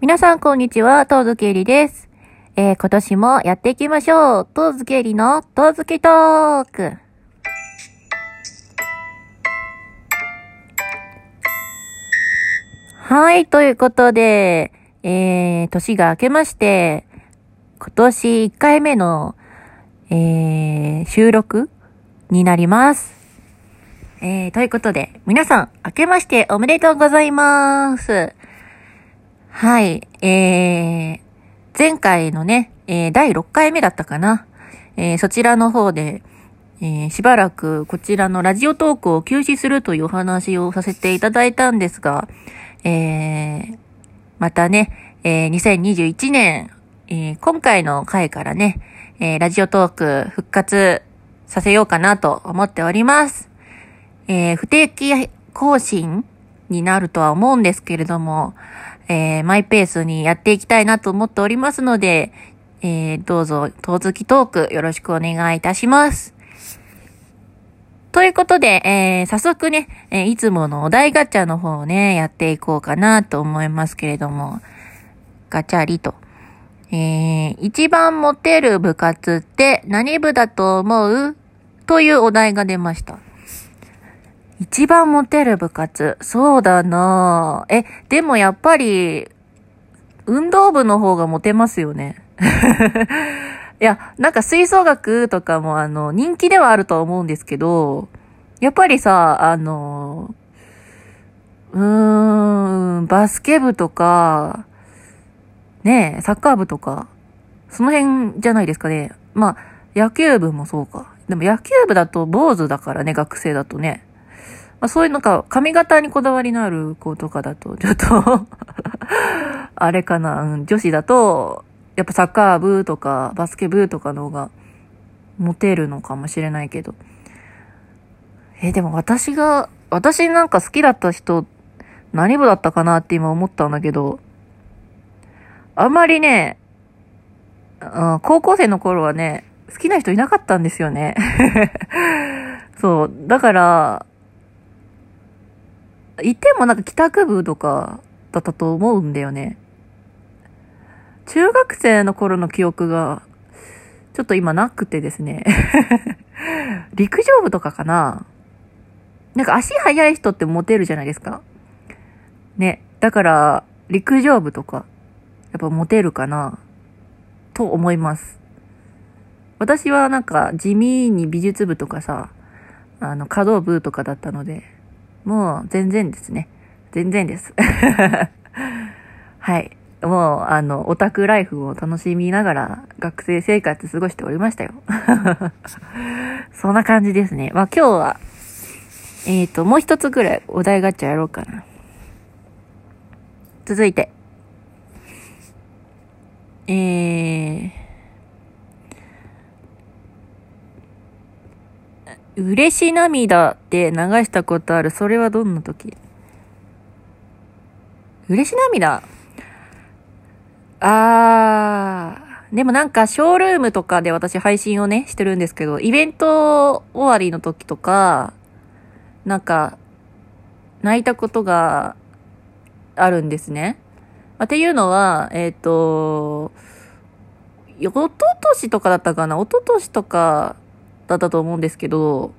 皆さんこんにちは、トーズケリです。えー、今年もやっていきましょう。トーズケリのトーズキトーク。はい、ということで、えー、年が明けまして、今年1回目の、えー、収録になります。えー、ということで、皆さん、明けましておめでとうございます。はい、えー、前回のね、えー、第6回目だったかな。えー、そちらの方で、えー、しばらくこちらのラジオトークを休止するというお話をさせていただいたんですが、えー、またね、えー、2021年、えー、今回の回からね、えー、ラジオトーク復活させようかなと思っております。えー、不定期更新になるとは思うんですけれども、えー、マイペースにやっていきたいなと思っておりますので、えー、どうぞ、当月トークよろしくお願いいたします。ということで、えー、早速ね、えー、いつものお題ガチャの方をね、やっていこうかなと思いますけれども、ガチャリと。えー、一番モテる部活って何部だと思う？というお題が出ました。一番モテる部活そうだな。え、でもやっぱり、運動部の方がモテますよね。いや、なんか吹奏楽とかもあの、人気ではあるとは思うんですけど、やっぱりさ、あの、うーん、バスケ部とか、ねえ、サッカー部とか、その辺じゃないですかね。まあ、野球部もそうか。でも野球部だと坊主だからね、学生だとね。まあ、そういうのか、髪型にこだわりのある子とかだと、ちょっと あれかな、女子だと、やっぱサッカー部とか、バスケ部とかの方が、モテるのかもしれないけど。え、でも私が、私なんか好きだった人、何部だったかなって今思ったんだけど、あんまりね、うん、高校生の頃はね、好きな人いなかったんですよね。そう。だから、いてもなんか帰宅部とかだったと思うんだよね。中学生の頃の記憶が、ちょっと今なくてですね。陸上部とかかななんか足速い人ってモテるじゃないですか。ね。だから、陸上部とか、やっぱモテるかなと思います。私はなんか地味に美術部とかさ、あの、稼働部とかだったので、もう全然ですね。全然です。はい。もう、あの、オタクライフを楽しみながら学生生活過ごしておりましたよ。そんな感じですね。まあ今日は、えっ、ー、と、もう一つぐらいお題ガチャやろうかな。続いて。えー、嬉し涙って流したことある。それはどんな時？嬉し涙？あー、でもなんかショールームとかで私配信をね、してるんですけど、イベント終わりの時とか、なんか、泣いたことがあるんですね。っていうのは、えっ、ー、と、おととしとかだったかな？おととしとかったと思うんですけど、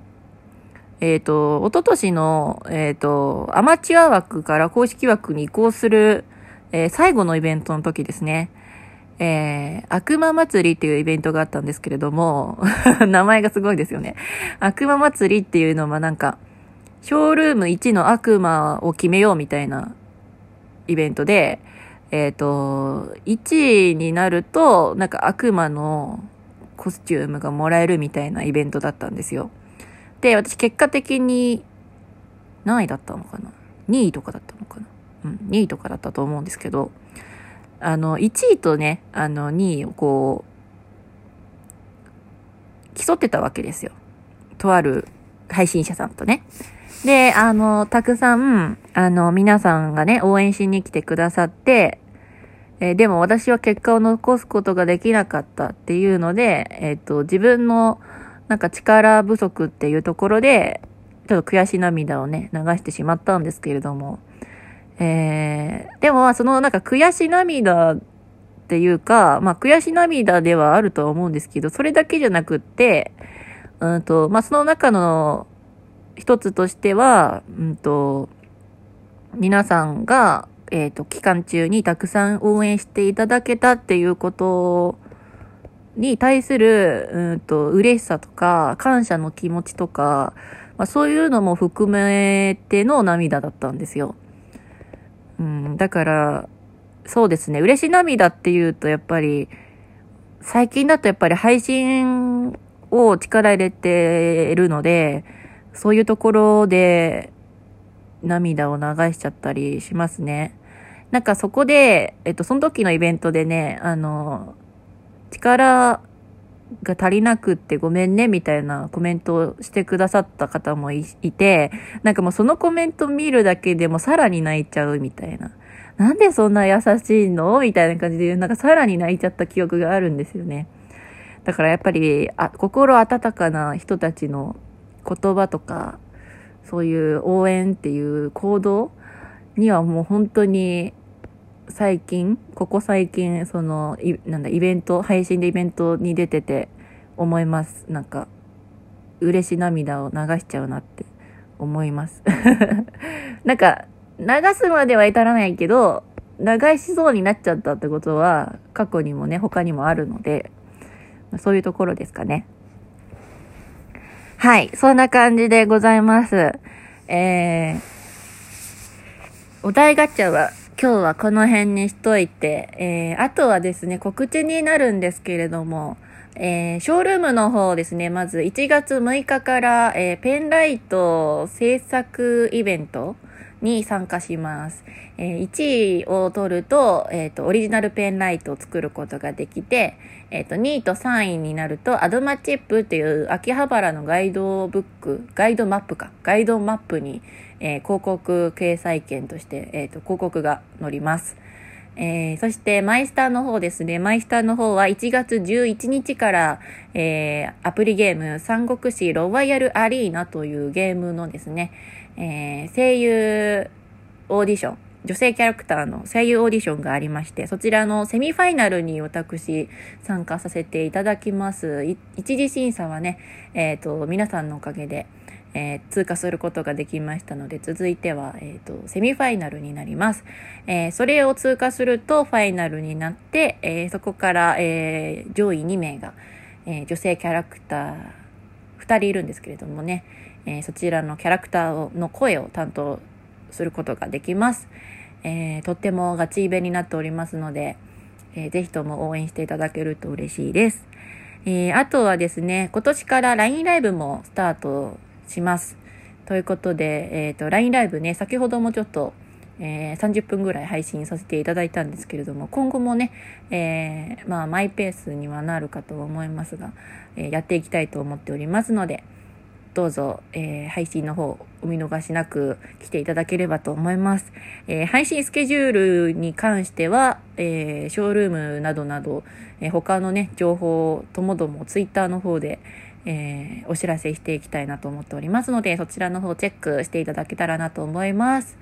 えっ、ー、と、おととしの、えっ、ー、と、アマチュア枠から公式枠に移行する、えー、最後のイベントの時ですね。えー、悪魔祭りっていうイベントがあったんですけれども、名前がすごいですよね。悪魔祭りっていうのはなんか、ショールーム1の悪魔を決めようみたいなイベントで、えっ、ー、と、1位になると、なんか悪魔のコスチュームがもらえるみたいなイベントだったんですよ。で、私結果的に何位だったのかな ?2 位とかだったのかな？うん、2位とかだったと思うんですけど、あの、1位とね、あの、2位をこう、競ってたわけですよ。とある配信者さんとね。で、あの、たくさん、あの、皆さんがね、応援しに来てくださって、えー、でも私は結果を残すことができなかったっていうので、えっ、ー、と、自分のなんか力不足っていうところで、ちょっと悔し涙をね、流してしまったんですけれども、えー、でも、そのなんか悔し涙っていうか、まあ悔し涙ではあるとは思うんですけど、それだけじゃなくって、うんと、まあその中の一つとしては、うんと、皆さんが、えっ、ー、と、期間中にたくさん応援していただけたっていうことに対する、うんと、嬉しさとか、感謝の気持ちとか、まあ、そういうのも含めての涙だったんですよ。うん、だから、そうですね、嬉し涙っていうと、やっぱり、最近だとやっぱり配信を力入れてるので、そういうところで涙を流しちゃったりしますね。なんかそこで、えっと、その時のイベントでね、あの、力が足りなくってごめんねみたいなコメントをしてくださった方もいて、なんかもうそのコメント見るだけでもさらに泣いちゃうみたいな。なんでそんな優しいの？みたいな感じで、なんかさらに泣いちゃった記憶があるんですよね。だからやっぱり、あ、心温かな人たちの言葉とか、そういう応援っていう行動にはもう本当に最近、ここ最近、その、いなんだ、イベント、配信でイベントに出てて思います。なんか、嬉し涙を流しちゃうなって思います。なんか、流すまでは至らないけど、流しそうになっちゃったってことは、過去にもね、他にもあるので、そういうところですかね。はい、そんな感じでございます。えー、お題ガチャは今日はこの辺にしといて、えー、あとはですね、告知になるんですけれども、えー、ショールームの方ですね、まず1月6日から、えー、ペンライト制作イベントに参加します。えー、1位を取ると、えっ、ー、と、オリジナルペンライトを作ることができて、えっ、ー、と、2位と3位になると、アドマチップっていう秋葉原のガイドブック、ガイドマップか、ガイドマップに、え広告掲載券として、えっ、と、広告が載ります。えー、そしてマイスターの方ですね。マイスターの方は1月11日から、えー、アプリゲーム三国志ロワイヤルアリーナというゲームのですね、えー、声優オーディション、女性キャラクターの声優オーディションがありまして、そちらのセミファイナルに私参加させていただきます。一次審査はね、えっ、ー、と、皆さんのおかげで、えー、通過することができましたので、続いては、えっ、ー、と、セミファイナルになります。えー、それを通過するとファイナルになって、えそこから、え上位2名が、え女性キャラクター2人いるんですけれどもね、えそちらのキャラクターの声を担当することができます。えとってもガチイベになっておりますので、えー、ぜひとも応援していただけると嬉しいです。えあとはですね、今年から LINE ライブもスタートします。ということで、えっ、ー、と、LINE ライブね、先ほどもちょっと、えー、30分ぐらい配信させていただいたんですけれども、今後もね、えー、まあ、マイペースにはなるかと思いますが、えやっていきたいと思っておりますので、どうぞ、えー、配信の方、お見逃しなく来ていただければと思います。えー、配信スケジュールに関しては、えー、ショールームなどなど、え他のね、情報ともどもツイッターの方で、えー、お知らせしていきたいなと思っておりますので、そちらの方チェックしていただけたらなと思います。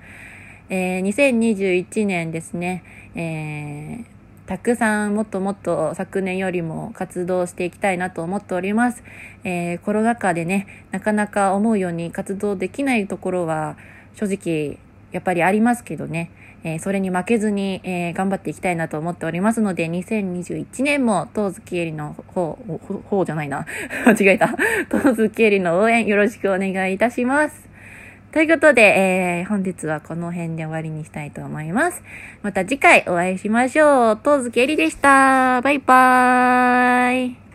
えー、2021年ですね、えー、たくさんもっともっと昨年よりも活動していきたいなと思っております。えー、コロナ禍でね、なかなか思うように活動できないところは正直やっぱりありますけどね、えー、それに負けずに、えー、頑張っていきたいなと思っておりますので、2021年も、東月えりの方、方じゃないな。間違えた。東月えりの応援よろしくお願いいたします。ということで、えー、本日はこの辺で終わりにしたいと思います。また次回お会いしましょう。東月えりでした。バイバーイ。